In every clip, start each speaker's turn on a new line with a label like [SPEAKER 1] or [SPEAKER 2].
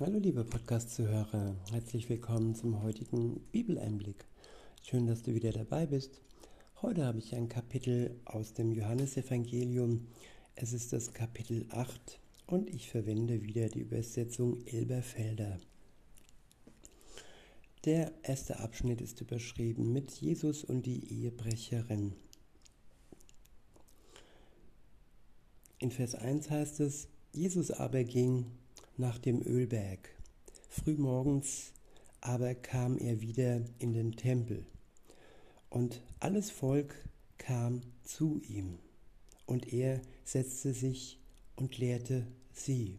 [SPEAKER 1] Hallo liebe Podcast-Zuhörer, herzlich willkommen zum heutigen Bibeleinblick. Schön, dass du wieder dabei bist. Heute habe ich ein Kapitel aus dem Johannesevangelium. Es ist das Kapitel 8 und ich verwende wieder die Übersetzung Elberfelder. Der erste Abschnitt ist überschrieben mit Jesus und die Ehebrecherin. In Vers 1 heißt es, Jesus aber ging nach dem Ölberg. Frühmorgens aber kam er wieder in den Tempel, und alles Volk kam zu ihm, und er setzte sich und lehrte sie.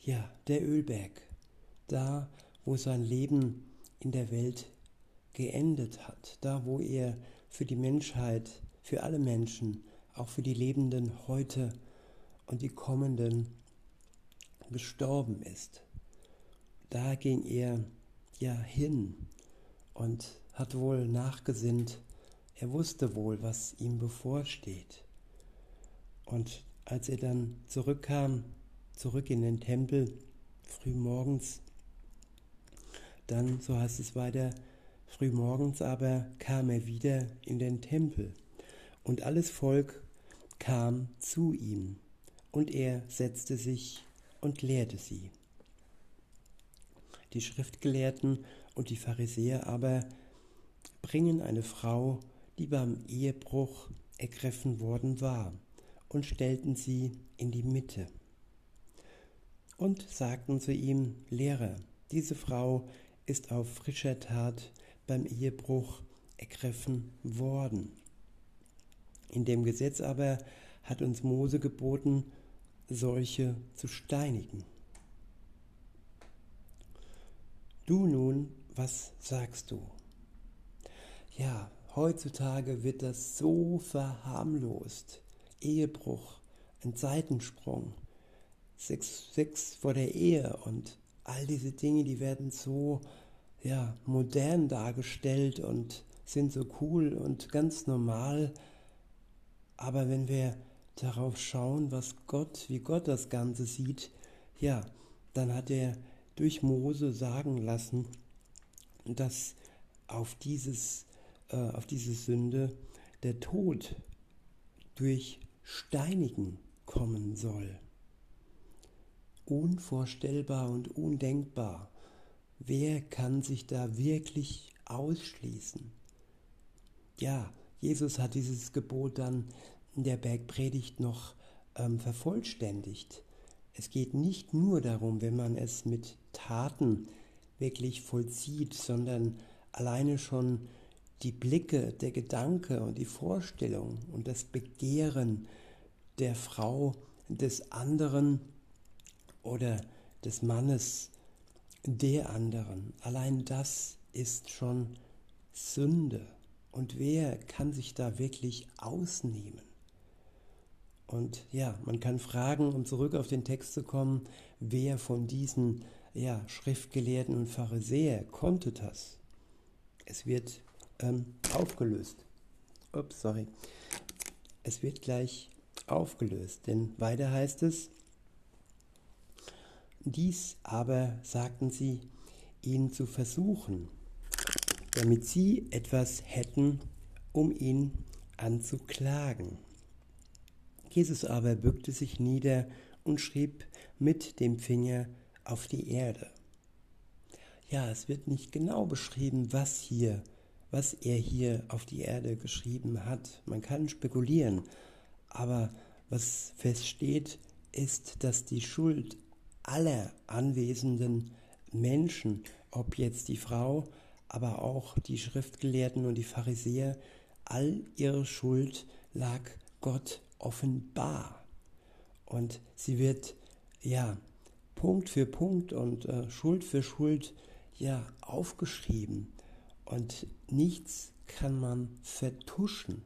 [SPEAKER 1] Ja, der Ölberg, da wo sein Leben in der Welt geendet hat, da wo er für die Menschheit, für alle Menschen, auch für die Lebenden heute und die kommenden gestorben ist. Da ging er ja hin und hat wohl nachgesinnt. Er wusste wohl, was ihm bevorsteht. Und als er dann zurückkam, zurück in den Tempel, frühmorgens, dann, so heißt es weiter, frühmorgens aber kam er wieder in den Tempel und alles Volk kam zu ihm und er setzte sich und lehrte sie. Die Schriftgelehrten und die Pharisäer aber bringen eine Frau, die beim Ehebruch ergriffen worden war, und stellten sie in die Mitte. Und sagten zu ihm, Lehrer, diese Frau ist auf frischer Tat beim Ehebruch ergriffen worden. In dem Gesetz aber hat uns Mose geboten, solche zu steinigen. Du nun, was sagst du? Ja, heutzutage wird das so verharmlost. Ehebruch, ein Seitensprung, Sex, Sex vor der Ehe und all diese Dinge, die werden so ja, modern dargestellt und sind so cool und ganz normal. Aber wenn wir darauf schauen, was Gott, wie Gott das Ganze sieht, ja, dann hat er durch Mose sagen lassen, dass auf, dieses, äh, auf diese Sünde der Tod durch Steinigen kommen soll. Unvorstellbar und undenkbar. Wer kann sich da wirklich ausschließen? Ja, Jesus hat dieses Gebot dann der Bergpredigt noch ähm, vervollständigt. Es geht nicht nur darum, wenn man es mit Taten wirklich vollzieht, sondern alleine schon die Blicke, der Gedanke und die Vorstellung und das Begehren der Frau des anderen oder des Mannes der anderen. Allein das ist schon Sünde. Und wer kann sich da wirklich ausnehmen? Und ja, man kann fragen, um zurück auf den Text zu kommen, wer von diesen ja, Schriftgelehrten und Pharisäer konnte das? Es wird ähm, aufgelöst. Ups, sorry. Es wird gleich aufgelöst, denn weiter heißt es, dies aber sagten sie, ihn zu versuchen, damit sie etwas hätten, um ihn anzuklagen. Jesus aber bückte sich nieder und schrieb mit dem Finger auf die Erde. Ja, es wird nicht genau beschrieben, was hier, was er hier auf die Erde geschrieben hat. Man kann spekulieren, aber was feststeht, ist, dass die Schuld aller anwesenden Menschen, ob jetzt die Frau, aber auch die Schriftgelehrten und die Pharisäer, all ihre Schuld lag Gott offenbar. Und sie wird ja Punkt für Punkt und äh, Schuld für Schuld ja aufgeschrieben. Und nichts kann man vertuschen.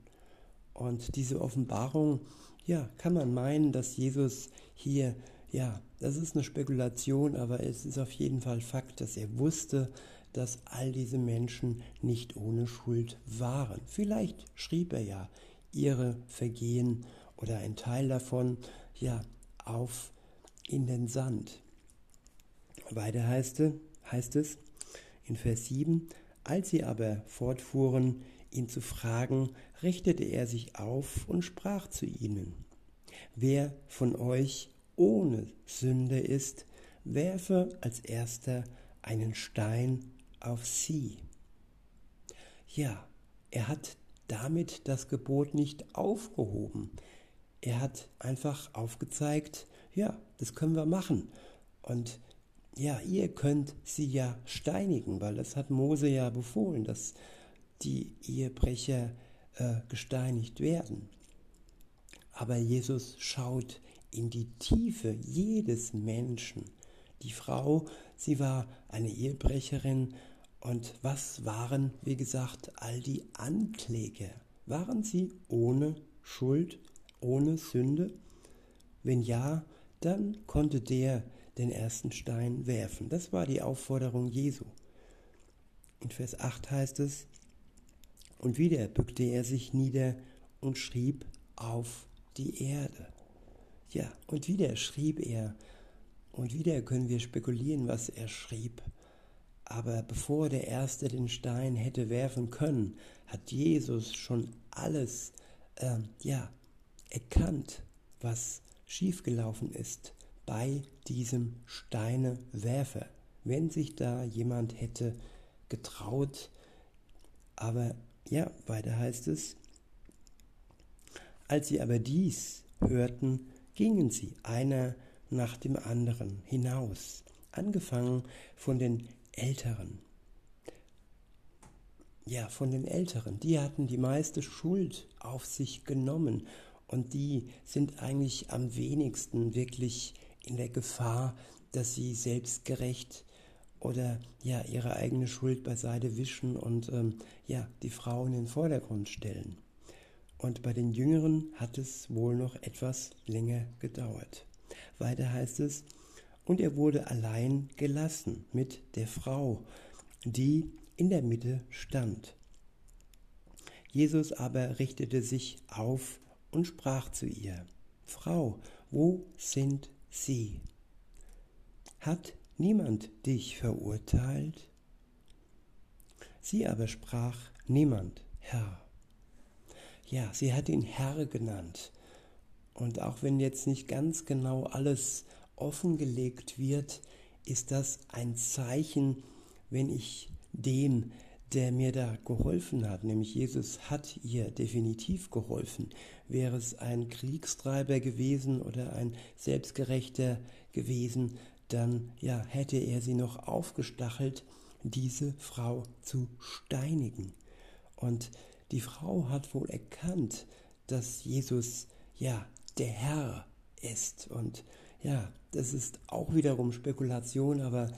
[SPEAKER 1] Und diese Offenbarung, ja, kann man meinen, dass Jesus hier, ja, das ist eine Spekulation, aber es ist auf jeden Fall Fakt, dass er wusste, dass all diese Menschen nicht ohne Schuld waren. Vielleicht schrieb er ja ihre Vergehen oder ein Teil davon, ja, auf in den Sand. Weiter heißt, heißt es in Vers 7, als sie aber fortfuhren, ihn zu fragen, richtete er sich auf und sprach zu ihnen, Wer von euch ohne Sünde ist, werfe als erster einen Stein auf sie. Ja, er hat damit das Gebot nicht aufgehoben. Er hat einfach aufgezeigt, ja, das können wir machen. Und ja, ihr könnt sie ja steinigen, weil das hat Mose ja befohlen, dass die Ehebrecher äh, gesteinigt werden. Aber Jesus schaut in die Tiefe jedes Menschen. Die Frau, sie war eine Ehebrecherin und was waren, wie gesagt, all die Ankläger? Waren sie ohne Schuld, ohne Sünde? Wenn ja, dann konnte der den ersten Stein werfen. Das war die Aufforderung Jesu. In Vers 8 heißt es, und wieder bückte er sich nieder und schrieb auf die Erde. Ja, und wieder schrieb er, und wieder können wir spekulieren, was er schrieb. Aber bevor der Erste den Stein hätte werfen können, hat Jesus schon alles äh, ja, erkannt, was schiefgelaufen ist bei diesem Steinewerfer. Wenn sich da jemand hätte getraut, aber ja, weiter heißt es, als sie aber dies hörten, gingen sie einer nach dem anderen hinaus, angefangen von den Älteren. Ja, von den Älteren, die hatten die meiste Schuld auf sich genommen und die sind eigentlich am wenigsten wirklich in der Gefahr, dass sie selbstgerecht oder ja ihre eigene Schuld beiseite wischen und ähm, ja die Frau in den Vordergrund stellen. Und bei den Jüngeren hat es wohl noch etwas länger gedauert. Weiter heißt es, und er wurde allein gelassen mit der Frau, die in der Mitte stand. Jesus aber richtete sich auf und sprach zu ihr, Frau, wo sind sie? Hat niemand dich verurteilt? Sie aber sprach, niemand, Herr. Ja, sie hat ihn Herr genannt. Und auch wenn jetzt nicht ganz genau alles offengelegt wird, ist das ein Zeichen, wenn ich dem, der mir da geholfen hat, nämlich Jesus hat ihr definitiv geholfen. Wäre es ein Kriegstreiber gewesen oder ein Selbstgerechter gewesen, dann ja, hätte er sie noch aufgestachelt, diese Frau zu steinigen. Und die Frau hat wohl erkannt, dass Jesus ja der Herr ist. Und ja, das ist auch wiederum Spekulation, aber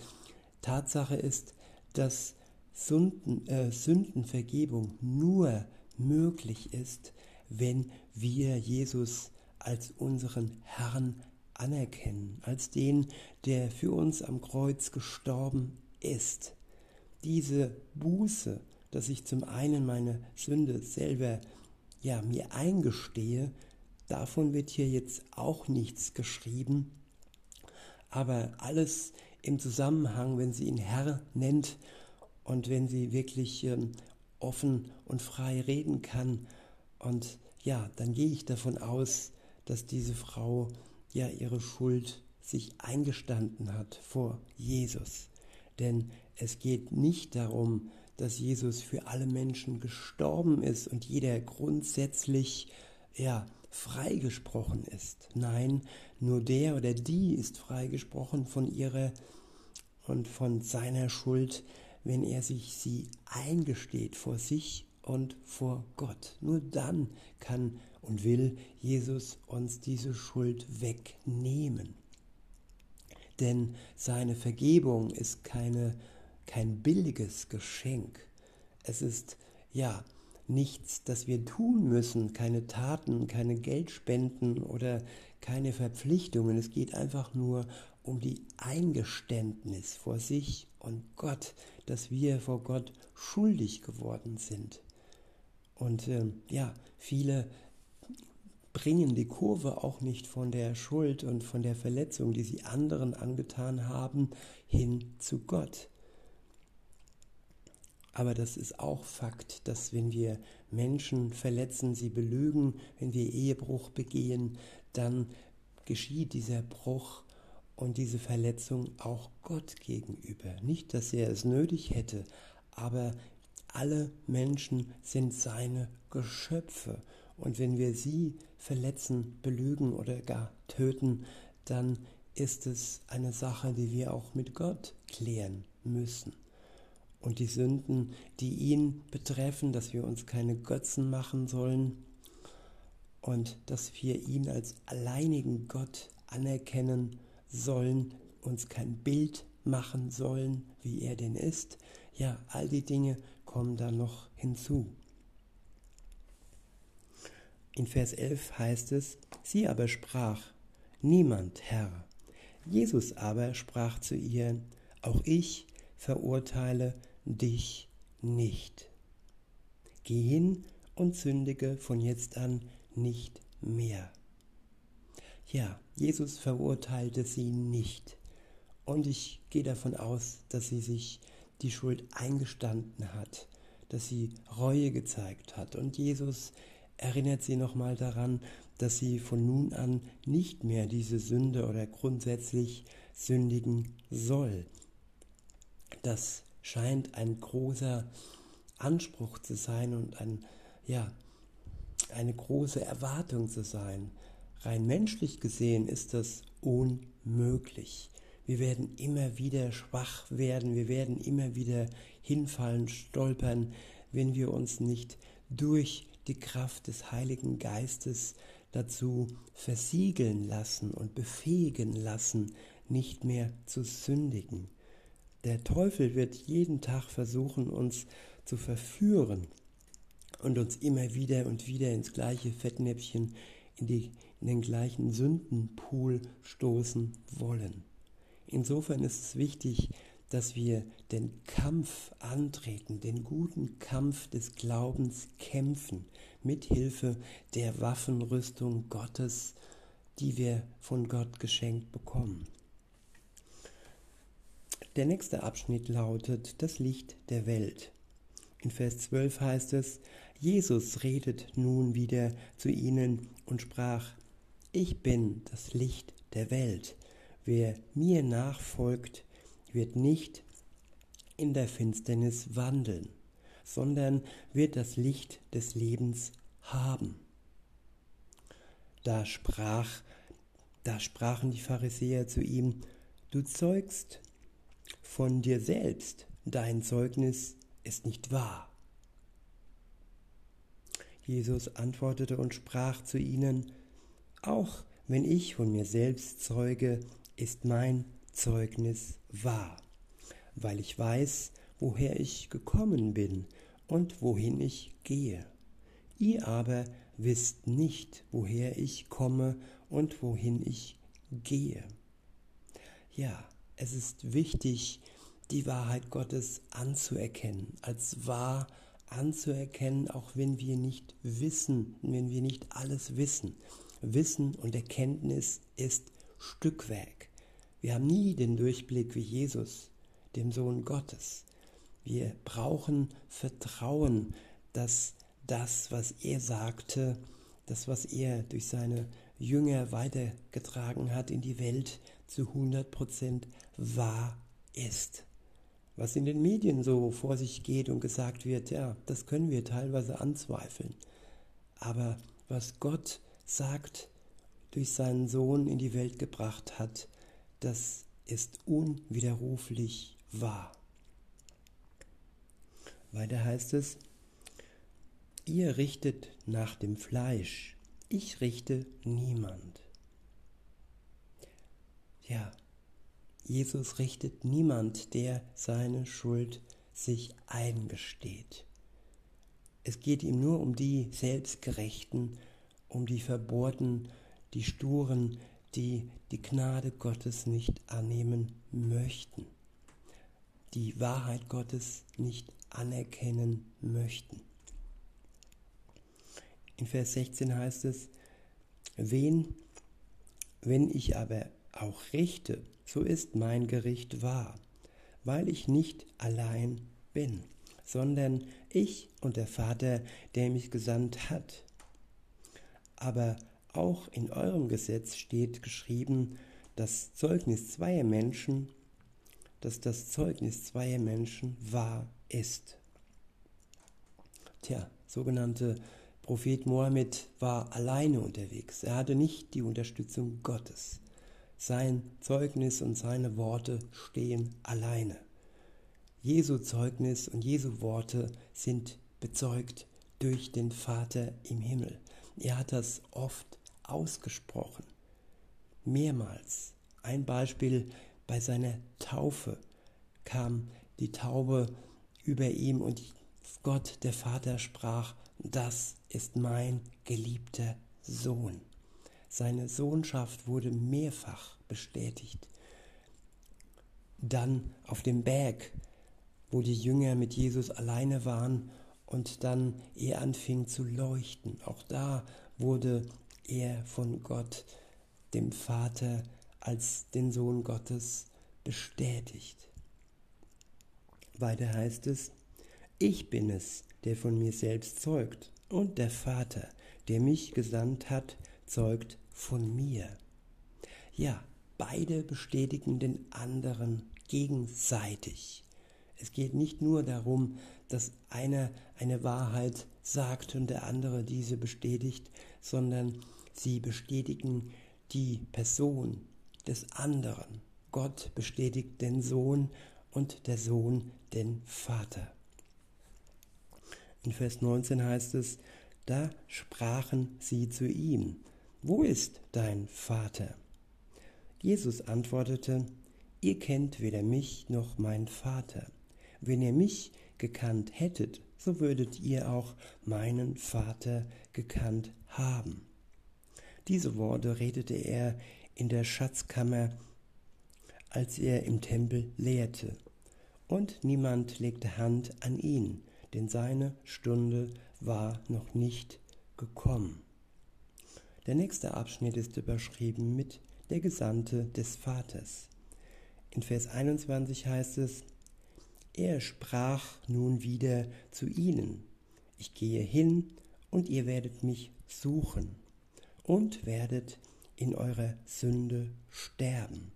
[SPEAKER 1] Tatsache ist, dass Sünden, äh, Sündenvergebung nur möglich ist, wenn wir Jesus als unseren Herrn anerkennen, als den, der für uns am Kreuz gestorben ist. Diese Buße, dass ich zum einen meine Sünde selber ja mir eingestehe Davon wird hier jetzt auch nichts geschrieben, aber alles im Zusammenhang, wenn sie ihn Herr nennt und wenn sie wirklich ähm, offen und frei reden kann. Und ja, dann gehe ich davon aus, dass diese Frau ja ihre Schuld sich eingestanden hat vor Jesus. Denn es geht nicht darum, dass Jesus für alle Menschen gestorben ist und jeder grundsätzlich ja freigesprochen ist. Nein, nur der oder die ist freigesprochen von ihrer und von seiner Schuld, wenn er sich sie eingesteht vor sich und vor Gott. Nur dann kann und will Jesus uns diese Schuld wegnehmen. Denn seine Vergebung ist keine, kein billiges Geschenk. Es ist ja nichts, das wir tun müssen, keine Taten, keine Geldspenden oder keine Verpflichtungen. Es geht einfach nur um die Eingeständnis vor sich und Gott, dass wir vor Gott schuldig geworden sind. Und äh, ja, viele bringen die Kurve auch nicht von der Schuld und von der Verletzung, die sie anderen angetan haben, hin zu Gott. Aber das ist auch Fakt, dass wenn wir Menschen verletzen, sie belügen, wenn wir Ehebruch begehen, dann geschieht dieser Bruch und diese Verletzung auch Gott gegenüber. Nicht, dass er es nötig hätte, aber alle Menschen sind seine Geschöpfe. Und wenn wir sie verletzen, belügen oder gar töten, dann ist es eine Sache, die wir auch mit Gott klären müssen. Und die Sünden, die ihn betreffen, dass wir uns keine Götzen machen sollen und dass wir ihn als alleinigen Gott anerkennen sollen, uns kein Bild machen sollen, wie er denn ist. Ja, all die Dinge kommen da noch hinzu. In Vers 11 heißt es, sie aber sprach, niemand, Herr. Jesus aber sprach zu ihr, auch ich verurteile dich nicht. Geh hin und sündige von jetzt an nicht mehr. Ja, Jesus verurteilte sie nicht. Und ich gehe davon aus, dass sie sich die Schuld eingestanden hat, dass sie Reue gezeigt hat. Und Jesus erinnert sie nochmal daran, dass sie von nun an nicht mehr diese Sünde oder grundsätzlich sündigen soll. Das scheint ein großer Anspruch zu sein und ein, ja, eine große Erwartung zu sein. Rein menschlich gesehen ist das unmöglich. Wir werden immer wieder schwach werden, wir werden immer wieder hinfallen, stolpern, wenn wir uns nicht durch die Kraft des Heiligen Geistes dazu versiegeln lassen und befähigen lassen, nicht mehr zu sündigen. Der Teufel wird jeden Tag versuchen, uns zu verführen und uns immer wieder und wieder ins gleiche Fettnäpfchen, in, die, in den gleichen Sündenpool stoßen wollen. Insofern ist es wichtig, dass wir den Kampf antreten, den guten Kampf des Glaubens kämpfen, mit Hilfe der Waffenrüstung Gottes, die wir von Gott geschenkt bekommen. Der nächste Abschnitt lautet das Licht der Welt. In Vers 12 heißt es, Jesus redet nun wieder zu ihnen und sprach, ich bin das Licht der Welt. Wer mir nachfolgt, wird nicht in der Finsternis wandeln, sondern wird das Licht des Lebens haben. Da sprach, da sprachen die Pharisäer zu ihm, du zeugst von dir selbst, dein Zeugnis ist nicht wahr. Jesus antwortete und sprach zu ihnen, auch wenn ich von mir selbst zeuge, ist mein Zeugnis wahr, weil ich weiß, woher ich gekommen bin und wohin ich gehe. Ihr aber wisst nicht, woher ich komme und wohin ich gehe. Ja, es ist wichtig, die Wahrheit Gottes anzuerkennen, als wahr anzuerkennen, auch wenn wir nicht wissen, wenn wir nicht alles wissen. Wissen und Erkenntnis ist Stückwerk. Wir haben nie den Durchblick wie Jesus, dem Sohn Gottes. Wir brauchen Vertrauen, dass das, was er sagte, das, was er durch seine Jünger weitergetragen hat in die Welt, zu 100% wahr ist. Was in den Medien so vor sich geht und gesagt wird, ja, das können wir teilweise anzweifeln. Aber was Gott sagt, durch seinen Sohn in die Welt gebracht hat, das ist unwiderruflich wahr. Weiter heißt es, ihr richtet nach dem Fleisch, ich richte niemand. Ja, Jesus richtet niemand, der seine Schuld sich eingesteht. Es geht ihm nur um die Selbstgerechten, um die Verbohrten, die Sturen, die die Gnade Gottes nicht annehmen möchten, die Wahrheit Gottes nicht anerkennen möchten. In Vers 16 heißt es, Wen, wenn ich aber auch richte, so ist mein Gericht wahr, weil ich nicht allein bin, sondern ich und der Vater, der mich gesandt hat. Aber auch in eurem Gesetz steht geschrieben, das Zeugnis zweier Menschen, dass das Zeugnis zweier Menschen wahr ist. Tja, sogenannte Prophet Mohammed war alleine unterwegs. Er hatte nicht die Unterstützung Gottes. Sein Zeugnis und seine Worte stehen alleine. Jesu Zeugnis und Jesu Worte sind bezeugt durch den Vater im Himmel. Er hat das oft ausgesprochen. Mehrmals. Ein Beispiel bei seiner Taufe kam die Taube über ihm und Gott, der Vater, sprach, das ist mein geliebter Sohn. Seine Sohnschaft wurde mehrfach bestätigt. Dann auf dem Berg, wo die Jünger mit Jesus alleine waren und dann er anfing zu leuchten. Auch da wurde er von Gott, dem Vater, als den Sohn Gottes bestätigt. Weiter heißt es, ich bin es, der von mir selbst zeugt, und der Vater, der mich gesandt hat, zeugt von mir. Ja, beide bestätigen den anderen gegenseitig. Es geht nicht nur darum, dass einer eine Wahrheit sagt und der andere diese bestätigt, sondern sie bestätigen die Person des anderen. Gott bestätigt den Sohn und der Sohn den Vater. In Vers 19 heißt es, da sprachen sie zu ihm, wo ist dein Vater? Jesus antwortete, ihr kennt weder mich noch mein Vater. Wenn ihr mich gekannt hättet, so würdet ihr auch meinen Vater gekannt haben. Diese Worte redete er in der Schatzkammer, als er im Tempel lehrte. Und niemand legte Hand an ihn, denn seine Stunde war noch nicht gekommen. Der nächste Abschnitt ist überschrieben mit der Gesandte des Vaters. In Vers 21 heißt es, er sprach nun wieder zu ihnen, ich gehe hin und ihr werdet mich suchen und werdet in eurer Sünde sterben.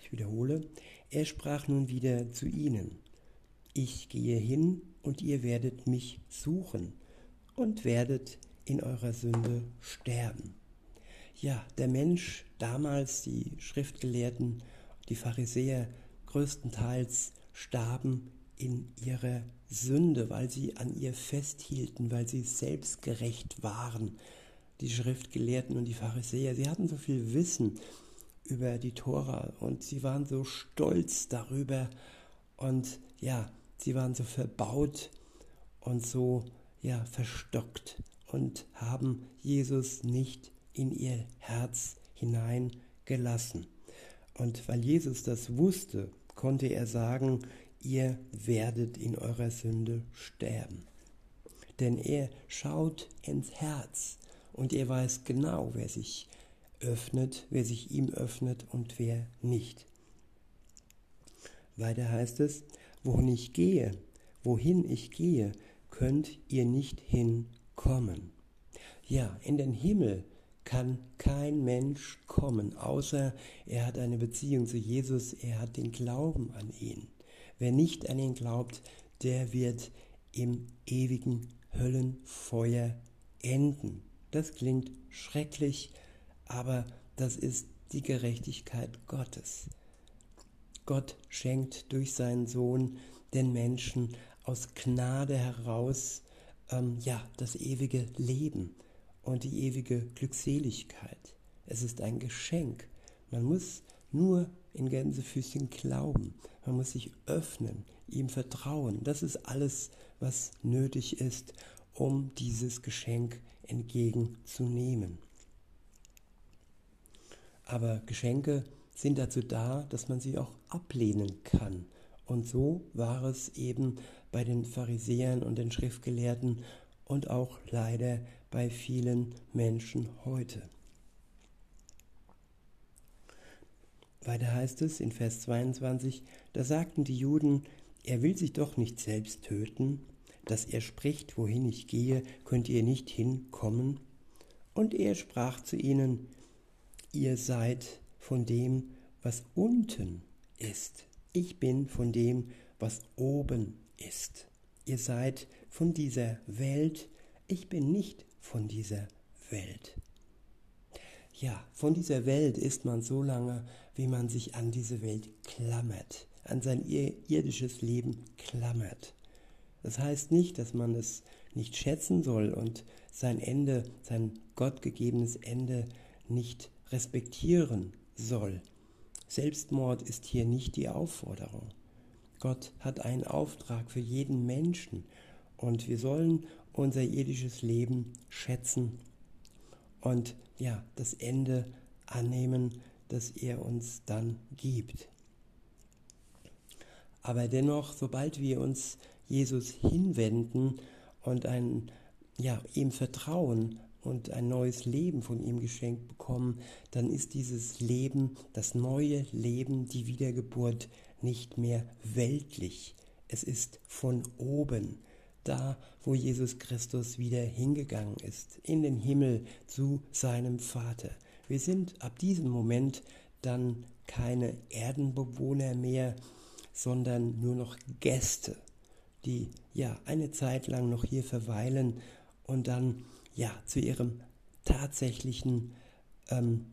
[SPEAKER 1] Ich wiederhole, er sprach nun wieder zu ihnen, ich gehe hin und ihr werdet mich suchen und werdet in eurer Sünde sterben. Ja, der Mensch, damals die Schriftgelehrten, die Pharisäer, größtenteils starben in ihrer Sünde, weil sie an ihr festhielten, weil sie selbstgerecht waren. Die Schriftgelehrten und die Pharisäer, sie hatten so viel Wissen über die Tora und sie waren so stolz darüber und ja, sie waren so verbaut und so ja verstockt und haben Jesus nicht in ihr Herz hineingelassen. Und weil Jesus das wusste, konnte er sagen, ihr werdet in eurer Sünde sterben. Denn er schaut ins Herz und er weiß genau, wer sich öffnet, wer sich ihm öffnet und wer nicht. Weiter heißt es, wohin ich gehe, wohin ich gehe, könnt ihr nicht hinkommen. Ja, in den Himmel kann kein Mensch kommen, außer er hat eine Beziehung zu Jesus, er hat den Glauben an ihn. Wer nicht an ihn glaubt, der wird im ewigen Höllenfeuer enden. Das klingt schrecklich, aber das ist die Gerechtigkeit Gottes. Gott schenkt durch seinen Sohn den Menschen aus Gnade heraus ähm, ja das ewige Leben und die ewige Glückseligkeit. Es ist ein Geschenk. Man muss nur in Gänsefüßchen glauben. Man muss sich öffnen, ihm vertrauen. Das ist alles, was nötig ist, um dieses Geschenk entgegenzunehmen. Aber Geschenke sind dazu da, dass man sie auch ablehnen kann. Und so war es eben bei den Pharisäern und den Schriftgelehrten und auch leider bei vielen Menschen heute. Weiter heißt es in Vers 22, da sagten die Juden, er will sich doch nicht selbst töten, dass er spricht, wohin ich gehe, könnt ihr nicht hinkommen. Und er sprach zu ihnen, ihr seid von dem, was unten ist. Ich bin von dem, was oben ist. Ihr seid von dieser Welt, ich bin nicht von dieser Welt. Ja, von dieser Welt ist man so lange, wie man sich an diese Welt klammert, an sein irdisches Leben klammert. Das heißt nicht, dass man es nicht schätzen soll und sein Ende, sein gottgegebenes Ende nicht respektieren soll. Selbstmord ist hier nicht die Aufforderung. Gott hat einen Auftrag für jeden Menschen und wir sollen unser irdisches Leben schätzen und ja, das Ende annehmen, das er uns dann gibt. Aber dennoch, sobald wir uns Jesus hinwenden und ein, ja, ihm vertrauen und ein neues Leben von ihm geschenkt bekommen, dann ist dieses Leben, das neue Leben, die Wiedergeburt nicht mehr weltlich. Es ist von oben, da wo Jesus Christus wieder hingegangen ist, in den Himmel zu seinem Vater. Wir sind ab diesem Moment dann keine Erdenbewohner mehr, sondern nur noch Gäste die ja eine Zeit lang noch hier verweilen und dann ja zu ihrem tatsächlichen ähm,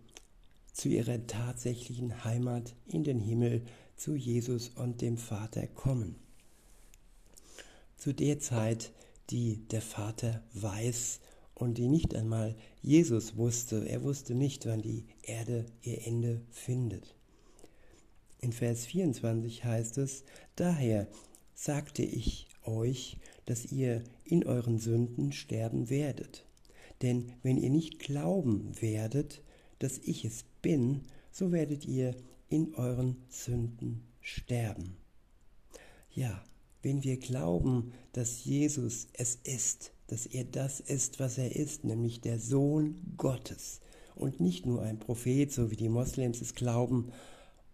[SPEAKER 1] zu ihrer tatsächlichen Heimat in den Himmel zu Jesus und dem Vater kommen. Zu der Zeit, die der Vater weiß und die nicht einmal Jesus wusste. Er wusste nicht, wann die Erde ihr Ende findet. In Vers 24 heißt es, daher sagte ich euch, dass ihr in euren Sünden sterben werdet. Denn wenn ihr nicht glauben werdet, dass ich es bin, so werdet ihr in euren Sünden sterben. Ja, wenn wir glauben, dass Jesus es ist, dass er das ist, was er ist, nämlich der Sohn Gottes und nicht nur ein Prophet, so wie die Moslems es glauben,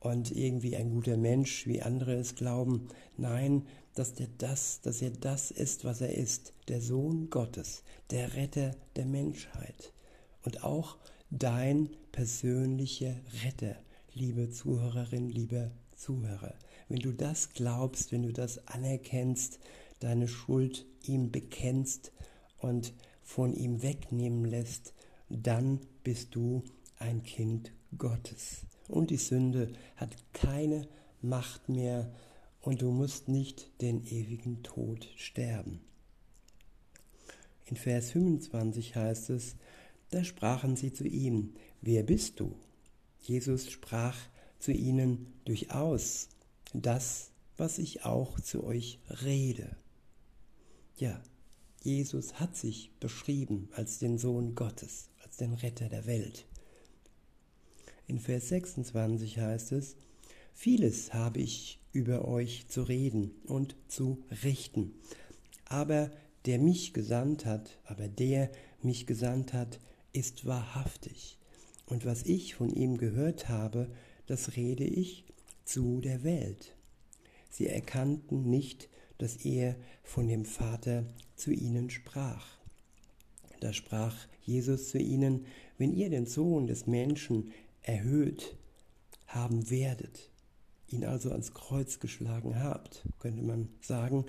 [SPEAKER 1] und irgendwie ein guter Mensch, wie andere es glauben. Nein, dass, der das, dass er das ist, was er ist, der Sohn Gottes, der Retter der Menschheit und auch dein persönlicher Retter, liebe Zuhörerin, lieber Zuhörer. Wenn du das glaubst, wenn du das anerkennst, deine Schuld ihm bekennst und von ihm wegnehmen lässt, dann bist du ein Kind Gottes und die Sünde hat keine Macht mehr und du musst nicht den ewigen Tod sterben. In Vers 25 heißt es, da sprachen sie zu ihm, wer bist du? Jesus sprach zu ihnen durchaus das, was ich auch zu euch rede. Ja, Jesus hat sich beschrieben als den Sohn Gottes, als den Retter der Welt. In Vers 26 heißt es, Vieles habe ich über euch zu reden und zu richten, aber der mich gesandt hat, aber der mich gesandt hat, ist wahrhaftig. Und was ich von ihm gehört habe, das rede ich zu der Welt. Sie erkannten nicht, dass er von dem Vater zu ihnen sprach. Da sprach Jesus zu ihnen, wenn ihr den Sohn des Menschen erhöht haben werdet, ihn also ans Kreuz geschlagen habt, könnte man sagen,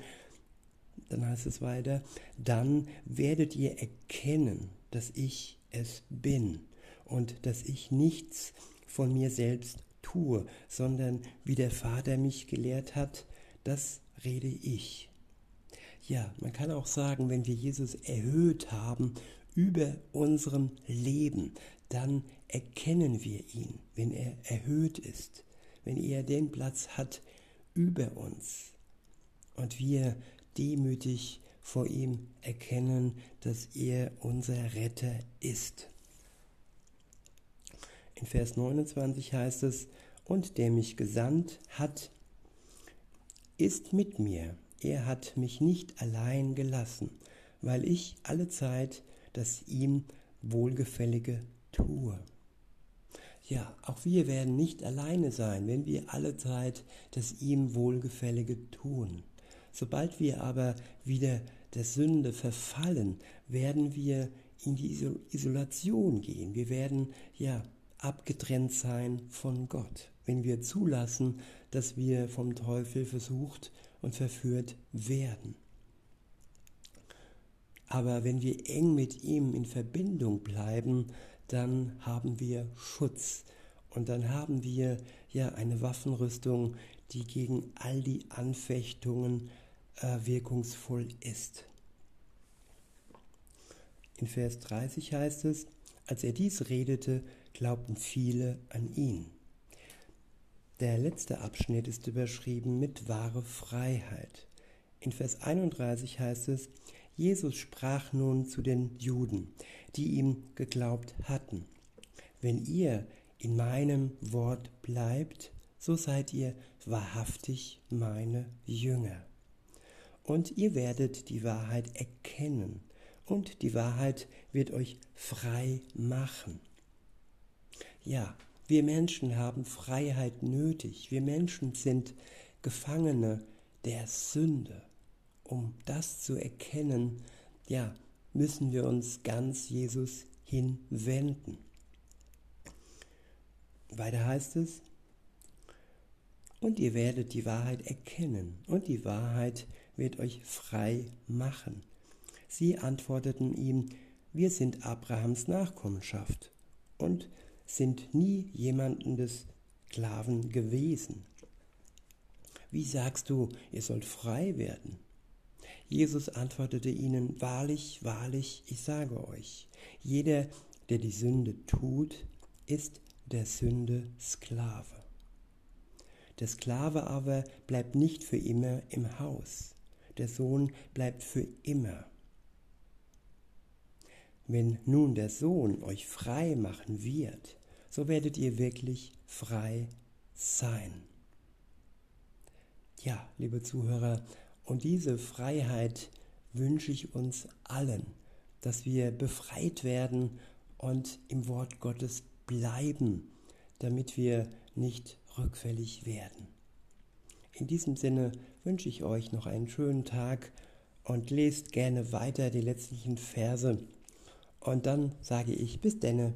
[SPEAKER 1] dann heißt es weiter, dann werdet ihr erkennen, dass ich es bin und dass ich nichts von mir selbst tue, sondern wie der Vater mich gelehrt hat, das rede ich. Ja, man kann auch sagen, wenn wir Jesus erhöht haben über unserem Leben, dann erkennen wir ihn, wenn er erhöht ist, wenn er den Platz hat über uns und wir demütig vor ihm erkennen, dass er unser Retter ist. In Vers 29 heißt es, und der mich gesandt hat, ist mit mir. Er hat mich nicht allein gelassen, weil ich alle Zeit das ihm Wohlgefällige tue. Ja, auch wir werden nicht alleine sein, wenn wir alle Zeit das ihm Wohlgefällige tun. Sobald wir aber wieder der Sünde verfallen, werden wir in die Isolation gehen. Wir werden ja abgetrennt sein von Gott, wenn wir zulassen, dass wir vom Teufel versucht und verführt werden. Aber wenn wir eng mit ihm in Verbindung bleiben, dann haben wir Schutz und dann haben wir ja eine Waffenrüstung, die gegen all die Anfechtungen äh, wirkungsvoll ist. In Vers 30 heißt es, als er dies redete, glaubten viele an ihn. Der letzte Abschnitt ist überschrieben mit wahre Freiheit. In Vers 31 heißt es, Jesus sprach nun zu den Juden, die ihm geglaubt hatten. Wenn ihr in meinem Wort bleibt, so seid ihr wahrhaftig meine Jünger. Und ihr werdet die Wahrheit erkennen, und die Wahrheit wird euch frei machen. Ja, wir Menschen haben Freiheit nötig. Wir Menschen sind Gefangene der Sünde. Um das zu erkennen, ja, müssen wir uns ganz Jesus hinwenden. Weiter heißt es, und ihr werdet die Wahrheit erkennen, und die Wahrheit wird euch frei machen. Sie antworteten ihm, wir sind Abrahams Nachkommenschaft und sind nie jemanden des Sklaven gewesen. Wie sagst du, ihr sollt frei werden? Jesus antwortete ihnen, Wahrlich, wahrlich, ich sage euch, jeder, der die Sünde tut, ist der Sünde Sklave. Der Sklave aber bleibt nicht für immer im Haus, der Sohn bleibt für immer. Wenn nun der Sohn euch frei machen wird, so werdet ihr wirklich frei sein. Ja, liebe Zuhörer, und diese Freiheit wünsche ich uns allen, dass wir befreit werden und im Wort Gottes bleiben, damit wir nicht rückfällig werden. In diesem Sinne wünsche ich euch noch einen schönen Tag und lest gerne weiter die letztlichen Verse. Und dann sage ich bis denne.